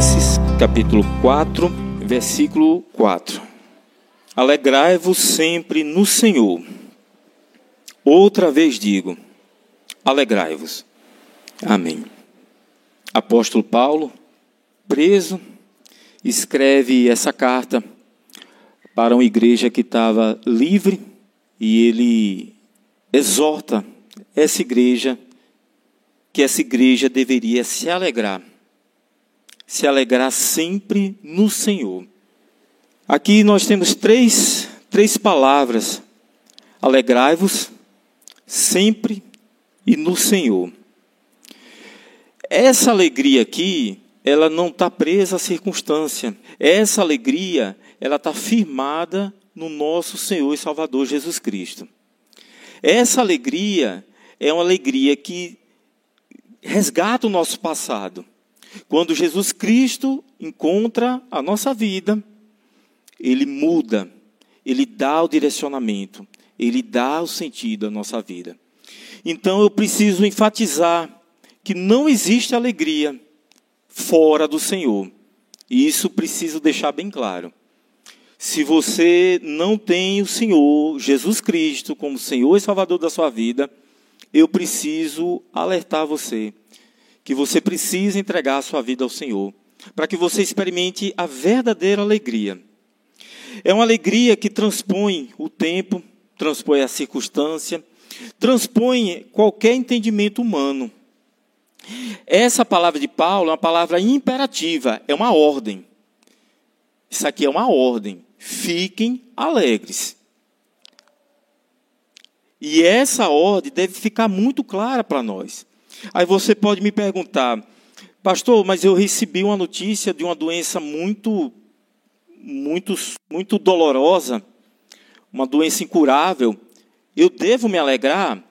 Filipenses, capítulo 4, versículo 4. Alegrai-vos sempre no Senhor. Outra vez digo, alegrai-vos. Amém. Apóstolo Paulo, preso, escreve essa carta para uma igreja que estava livre e ele exorta essa igreja que essa igreja deveria se alegrar se alegrar sempre no Senhor. Aqui nós temos três, três palavras: alegrai-vos sempre e no Senhor. Essa alegria aqui, ela não está presa à circunstância. Essa alegria, ela está firmada no nosso Senhor e Salvador Jesus Cristo. Essa alegria é uma alegria que resgata o nosso passado. Quando Jesus Cristo encontra a nossa vida, ele muda, ele dá o direcionamento, ele dá o sentido à nossa vida. Então eu preciso enfatizar que não existe alegria fora do Senhor. E isso preciso deixar bem claro. Se você não tem o Senhor, Jesus Cristo, como Senhor e Salvador da sua vida, eu preciso alertar você que você precisa entregar a sua vida ao Senhor, para que você experimente a verdadeira alegria. É uma alegria que transpõe o tempo, transpõe a circunstância, transpõe qualquer entendimento humano. Essa palavra de Paulo é uma palavra imperativa, é uma ordem. Isso aqui é uma ordem. Fiquem alegres. E essa ordem deve ficar muito clara para nós. Aí você pode me perguntar, pastor, mas eu recebi uma notícia de uma doença muito, muito, muito dolorosa, uma doença incurável. Eu devo me alegrar?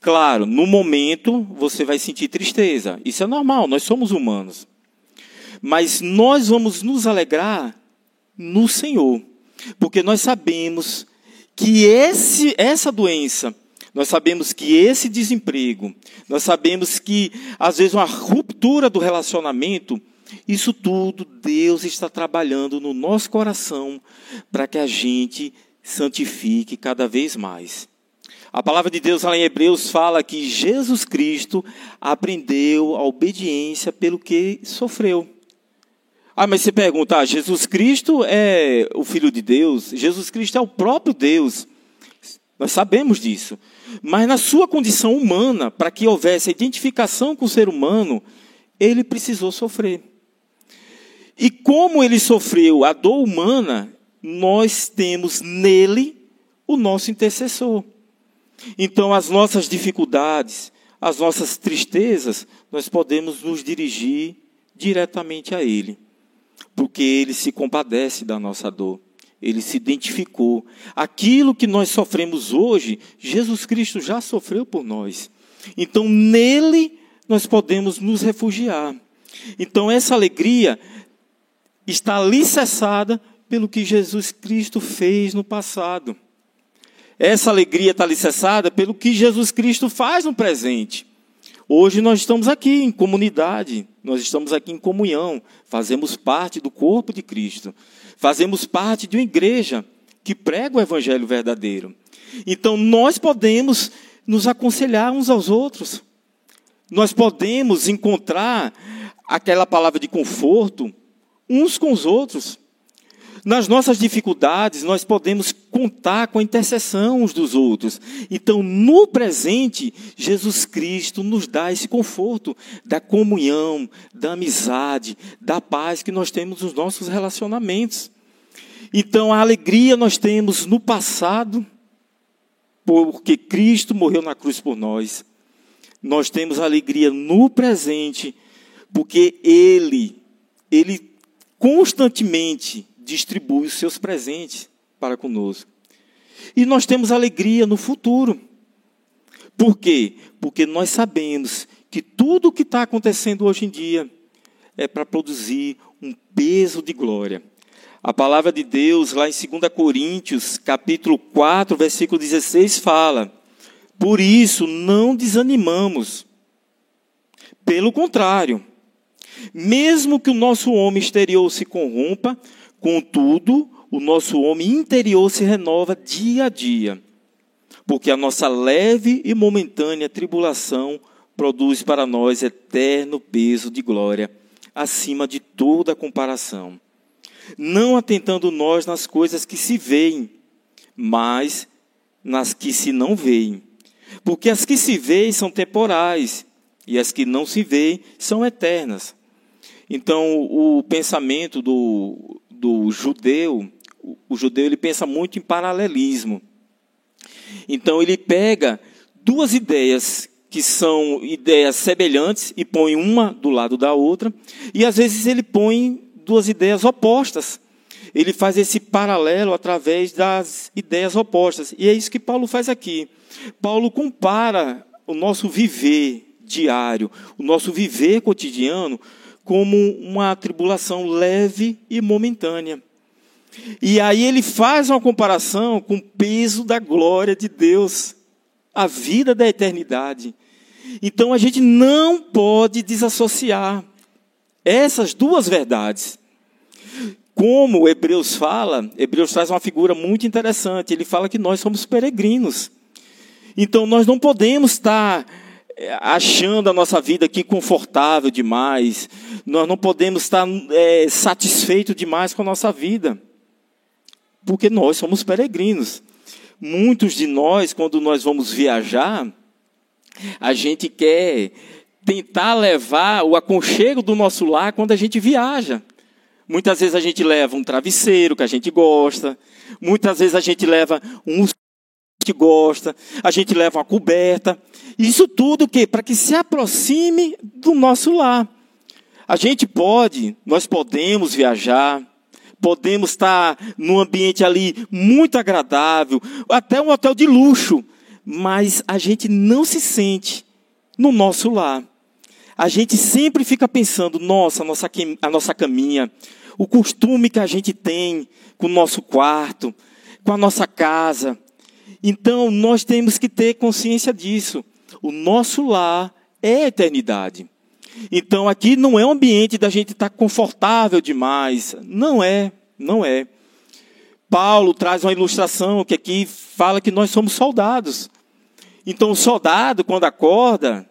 Claro, no momento você vai sentir tristeza. Isso é normal, nós somos humanos. Mas nós vamos nos alegrar no Senhor, porque nós sabemos que esse, essa doença nós sabemos que esse desemprego, nós sabemos que às vezes uma ruptura do relacionamento, isso tudo Deus está trabalhando no nosso coração para que a gente santifique cada vez mais. A palavra de Deus lá em Hebreus fala que Jesus Cristo aprendeu a obediência pelo que sofreu. Ah, mas você pergunta, ah, Jesus Cristo é o Filho de Deus? Jesus Cristo é o próprio Deus. Nós sabemos disso. Mas na sua condição humana, para que houvesse identificação com o ser humano, ele precisou sofrer. E como ele sofreu a dor humana, nós temos nele o nosso intercessor. Então, as nossas dificuldades, as nossas tristezas, nós podemos nos dirigir diretamente a ele, porque ele se compadece da nossa dor ele se identificou. Aquilo que nós sofremos hoje, Jesus Cristo já sofreu por nós. Então, nele, nós podemos nos refugiar. Então, essa alegria está alicerçada pelo que Jesus Cristo fez no passado. Essa alegria está alicerçada pelo que Jesus Cristo faz no presente. Hoje nós estamos aqui em comunidade, nós estamos aqui em comunhão, fazemos parte do corpo de Cristo, fazemos parte de uma igreja que prega o evangelho verdadeiro. Então nós podemos nos aconselhar uns aos outros, nós podemos encontrar aquela palavra de conforto uns com os outros. Nas nossas dificuldades, nós podemos contar com a intercessão uns dos outros. Então, no presente, Jesus Cristo nos dá esse conforto da comunhão, da amizade, da paz que nós temos nos nossos relacionamentos. Então, a alegria nós temos no passado, porque Cristo morreu na cruz por nós. Nós temos alegria no presente, porque Ele, Ele constantemente distribui os seus presentes para conosco. E nós temos alegria no futuro. Por quê? Porque nós sabemos que tudo o que está acontecendo hoje em dia é para produzir um peso de glória. A palavra de Deus, lá em 2 Coríntios, capítulo 4, versículo 16, fala: Por isso não desanimamos. Pelo contrário, Mesmo que o nosso homem exterior se corrompa, contudo, o nosso homem interior se renova dia a dia. Porque a nossa leve e momentânea tribulação produz para nós eterno peso de glória, acima de toda comparação. Não atentando nós nas coisas que se veem, mas nas que se não veem. Porque as que se veem são temporais, e as que não se veem são eternas. Então, o pensamento do, do judeu, o judeu ele pensa muito em paralelismo. Então, ele pega duas ideias que são ideias semelhantes e põe uma do lado da outra, e às vezes ele põe duas ideias opostas. Ele faz esse paralelo através das ideias opostas. E é isso que Paulo faz aqui. Paulo compara o nosso viver diário, o nosso viver cotidiano, como uma tribulação leve e momentânea. E aí ele faz uma comparação com o peso da glória de Deus, a vida da eternidade. Então a gente não pode desassociar essas duas verdades. Como Hebreus fala, Hebreus traz uma figura muito interessante. Ele fala que nós somos peregrinos. Então nós não podemos estar eh, achando a nossa vida aqui confortável demais. Nós não podemos estar é, satisfeitos demais com a nossa vida. Porque nós somos peregrinos. Muitos de nós, quando nós vamos viajar, a gente quer tentar levar o aconchego do nosso lar quando a gente viaja. Muitas vezes a gente leva um travesseiro que a gente gosta, muitas vezes a gente leva um que gosta, a gente leva uma coberta. Isso tudo que para que se aproxime do nosso lar. A gente pode, nós podemos viajar, podemos estar num ambiente ali muito agradável, até um hotel de luxo, mas a gente não se sente no nosso lar. A gente sempre fica pensando, nossa, a nossa, a nossa caminha, o costume que a gente tem com o nosso quarto, com a nossa casa. Então, nós temos que ter consciência disso. O nosso lar é a eternidade. Então, aqui não é um ambiente da gente estar confortável demais. Não é, não é. Paulo traz uma ilustração que aqui fala que nós somos soldados. Então, o soldado, quando acorda,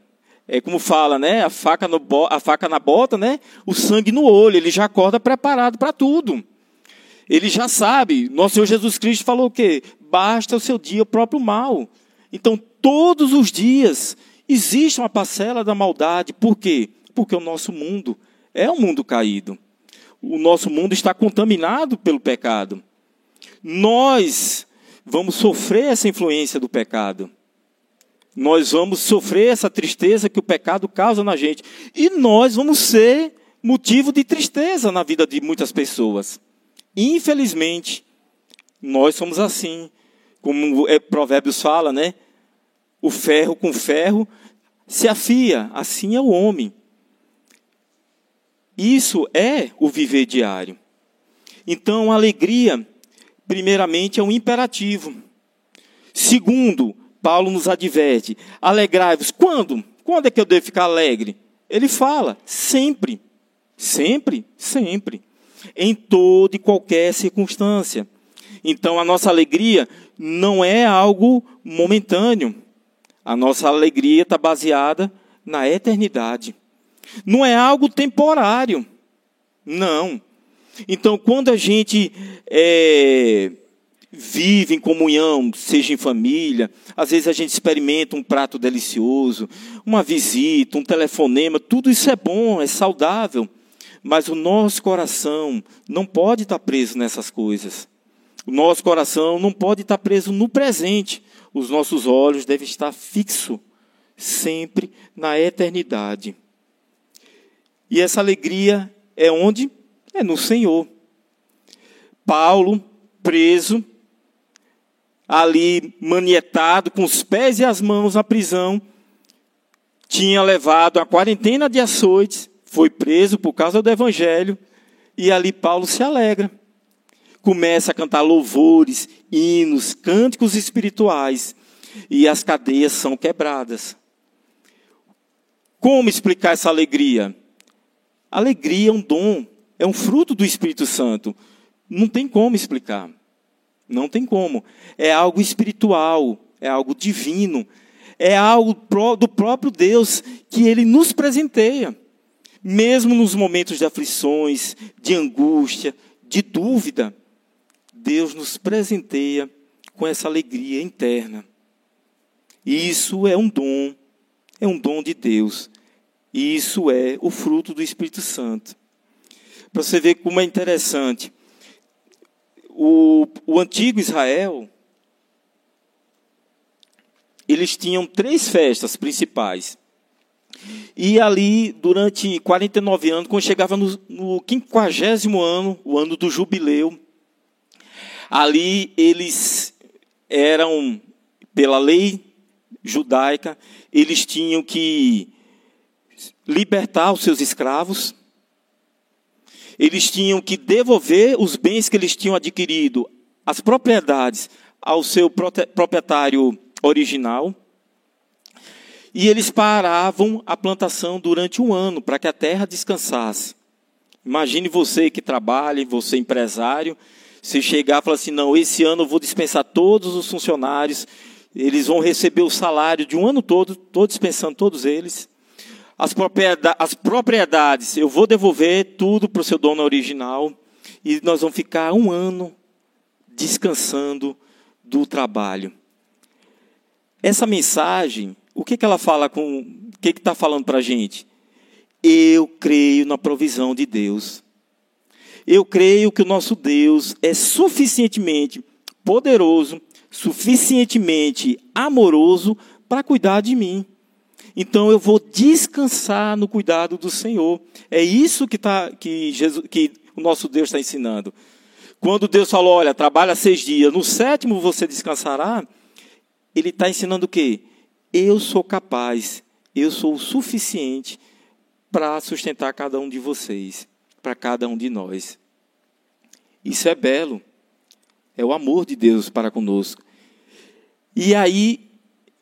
é como fala, né? A faca, no, a faca na bota, né? O sangue no olho. Ele já acorda preparado para tudo. Ele já sabe. Nosso Senhor Jesus Cristo falou o quê? Basta o seu dia o próprio mal. Então, todos os dias existe uma parcela da maldade. Por quê? Porque o nosso mundo é um mundo caído. O nosso mundo está contaminado pelo pecado. Nós vamos sofrer essa influência do pecado. Nós vamos sofrer essa tristeza que o pecado causa na gente. E nós vamos ser motivo de tristeza na vida de muitas pessoas. Infelizmente, nós somos assim. Como é, Provérbios fala, né? O ferro com ferro se afia, assim é o homem. Isso é o viver diário. Então, a alegria, primeiramente, é um imperativo. Segundo, Paulo nos adverte: alegrai-vos. Quando? Quando é que eu devo ficar alegre? Ele fala: sempre. Sempre, sempre. Em toda e qualquer circunstância. Então, a nossa alegria não é algo momentâneo. A nossa alegria está baseada na eternidade. Não é algo temporário. Não. Então, quando a gente é, vive em comunhão, seja em família, às vezes a gente experimenta um prato delicioso, uma visita, um telefonema, tudo isso é bom, é saudável. Mas o nosso coração não pode estar preso nessas coisas. O nosso coração não pode estar preso no presente. Os nossos olhos devem estar fixos sempre na eternidade. E essa alegria é onde? É no Senhor. Paulo, preso, ali manietado, com os pés e as mãos na prisão, tinha levado a quarentena de açoites, foi preso por causa do evangelho, e ali Paulo se alegra. Começa a cantar louvores, hinos, cânticos espirituais, e as cadeias são quebradas. Como explicar essa alegria? Alegria é um dom, é um fruto do Espírito Santo. Não tem como explicar. Não tem como. É algo espiritual, é algo divino, é algo do próprio Deus que ele nos presenteia. Mesmo nos momentos de aflições, de angústia, de dúvida, Deus nos presenteia com essa alegria interna. E isso é um dom, é um dom de Deus. E isso é o fruto do Espírito Santo. Para você ver como é interessante. O, o antigo Israel, eles tinham três festas principais. E ali, durante 49 anos, quando chegava no, no 50 ano, o ano do jubileu, ali eles eram, pela lei judaica, eles tinham que libertar os seus escravos, eles tinham que devolver os bens que eles tinham adquirido, as propriedades, ao seu proprietário original. E eles paravam a plantação durante um ano para que a terra descansasse. Imagine você que trabalha, você empresário, se chegar e falar assim: não, esse ano eu vou dispensar todos os funcionários, eles vão receber o salário de um ano todo, estou dispensando todos eles. As propriedades, as propriedades eu vou devolver tudo para o seu dono original e nós vamos ficar um ano descansando do trabalho. Essa mensagem, o que, que ela fala com. O que está falando para a gente? Eu creio na provisão de Deus. Eu creio que o nosso Deus é suficientemente poderoso, suficientemente amoroso para cuidar de mim. Então eu vou descansar no cuidado do Senhor. É isso que, tá, que, Jesus, que o nosso Deus está ensinando. Quando Deus falou, olha, trabalha seis dias, no sétimo você descansará, ele está ensinando o quê? Eu sou capaz, eu sou o suficiente para sustentar cada um de vocês, para cada um de nós. Isso é belo. É o amor de Deus para conosco. E aí,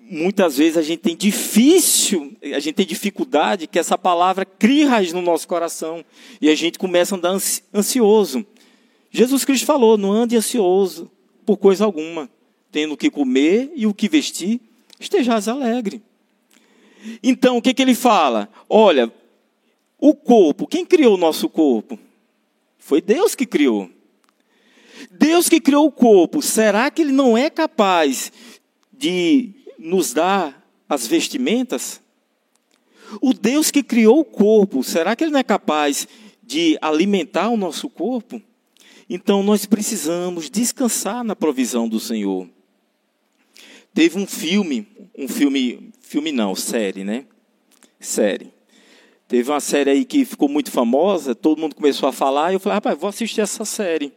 muitas vezes a gente tem difícil, a gente tem dificuldade que essa palavra crie raiz no nosso coração e a gente começa a andar ansioso. Jesus Cristo falou: não ande ansioso por coisa alguma tendo o que comer e o que vestir, estejais alegre. Então, o que, que ele fala? Olha, o corpo, quem criou o nosso corpo? Foi Deus que criou. Deus que criou o corpo, será que ele não é capaz de nos dar as vestimentas? O Deus que criou o corpo, será que ele não é capaz de alimentar o nosso corpo? Então nós precisamos descansar na provisão do Senhor. Teve um filme, um filme, filme não, série, né? Série. Teve uma série aí que ficou muito famosa, todo mundo começou a falar, e eu falei, rapaz, vou assistir essa série.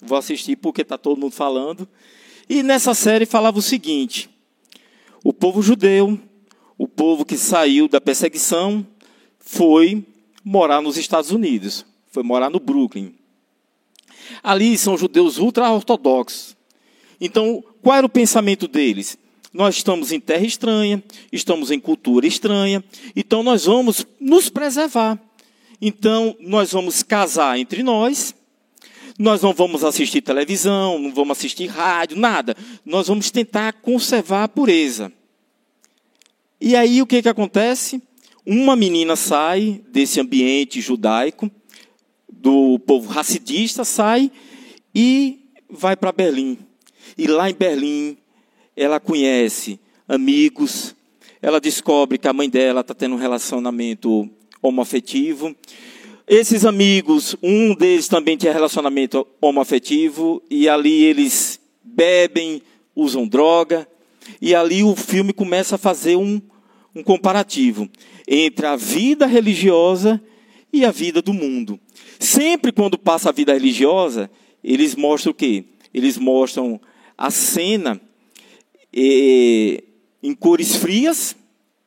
Vou assistir porque está todo mundo falando. E nessa série falava o seguinte: o povo judeu, o povo que saiu da perseguição, foi morar nos Estados Unidos, foi morar no Brooklyn. Ali são judeus ultra-ortodoxos. Então, qual era o pensamento deles? Nós estamos em terra estranha, estamos em cultura estranha, então nós vamos nos preservar. Então, nós vamos casar entre nós, nós não vamos assistir televisão, não vamos assistir rádio, nada. Nós vamos tentar conservar a pureza. E aí o que, que acontece? Uma menina sai desse ambiente judaico, do povo racidista, sai e vai para Berlim. E lá em Berlim, ela conhece amigos, ela descobre que a mãe dela está tendo um relacionamento homoafetivo. Esses amigos, um deles também tinha relacionamento homoafetivo, e ali eles bebem, usam droga, e ali o filme começa a fazer um, um comparativo entre a vida religiosa e a vida do mundo. Sempre quando passa a vida religiosa, eles mostram o quê? Eles mostram a cena em cores frias,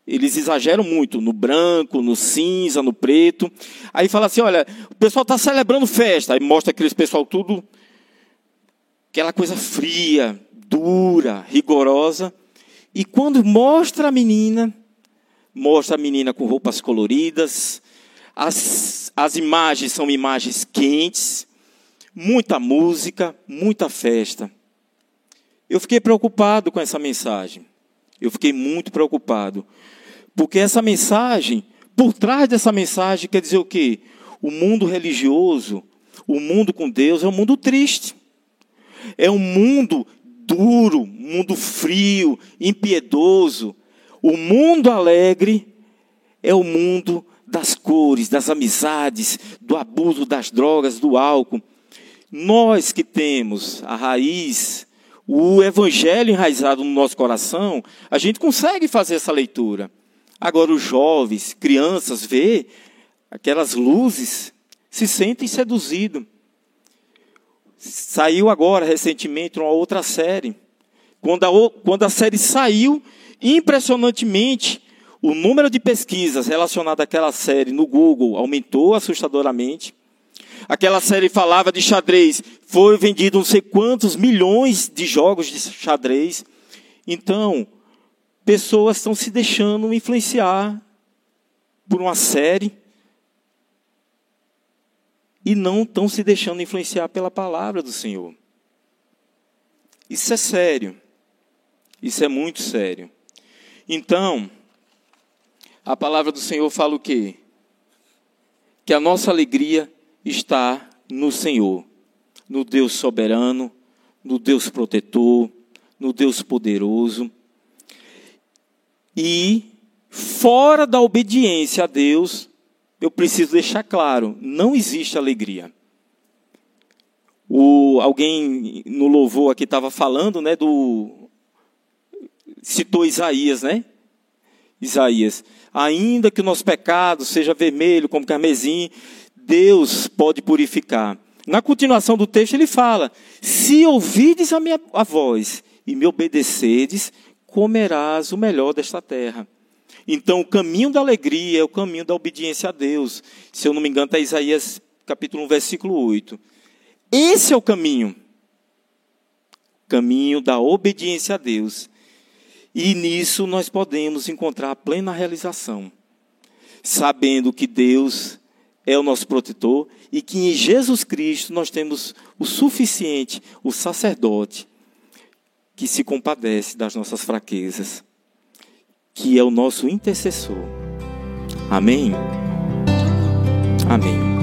eles exageram muito no branco, no cinza, no preto. Aí fala assim: olha, o pessoal está celebrando festa. Aí mostra aqueles pessoal tudo, aquela coisa fria, dura, rigorosa. E quando mostra a menina, mostra a menina com roupas coloridas, as, as imagens são imagens quentes, muita música, muita festa. Eu fiquei preocupado com essa mensagem. Eu fiquei muito preocupado. Porque essa mensagem, por trás dessa mensagem, quer dizer o quê? O mundo religioso, o mundo com Deus é um mundo triste. É um mundo duro, mundo frio, impiedoso. O mundo alegre é o mundo das cores, das amizades, do abuso das drogas, do álcool. Nós que temos a raiz, o evangelho enraizado no nosso coração, a gente consegue fazer essa leitura. Agora os jovens, crianças, vê aquelas luzes, se sentem seduzidos. Saiu agora, recentemente, uma outra série. Quando a, quando a série saiu, impressionantemente, o número de pesquisas relacionadas àquela série no Google aumentou assustadoramente. Aquela série falava de xadrez, foi vendido não sei quantos milhões de jogos de xadrez. Então, pessoas estão se deixando influenciar por uma série e não estão se deixando influenciar pela palavra do Senhor. Isso é sério. Isso é muito sério. Então, a palavra do Senhor fala o quê? Que a nossa alegria está no Senhor, no Deus soberano, no Deus protetor, no Deus poderoso. E fora da obediência a Deus, eu preciso deixar claro, não existe alegria. O, alguém no louvor aqui estava falando, né, do citou Isaías, né? Isaías, ainda que o nosso pecado seja vermelho como carmesim, Deus pode purificar. Na continuação do texto ele fala: Se ouvides a minha a voz e me obedeceres, comerás o melhor desta terra. Então, o caminho da alegria é o caminho da obediência a Deus. Se eu não me engano, está Isaías capítulo 1, versículo 8. Esse é o caminho. Caminho da obediência a Deus. E nisso nós podemos encontrar plena realização, sabendo que Deus é o nosso protetor e que em Jesus Cristo nós temos o suficiente, o sacerdote, que se compadece das nossas fraquezas, que é o nosso intercessor. Amém? Amém.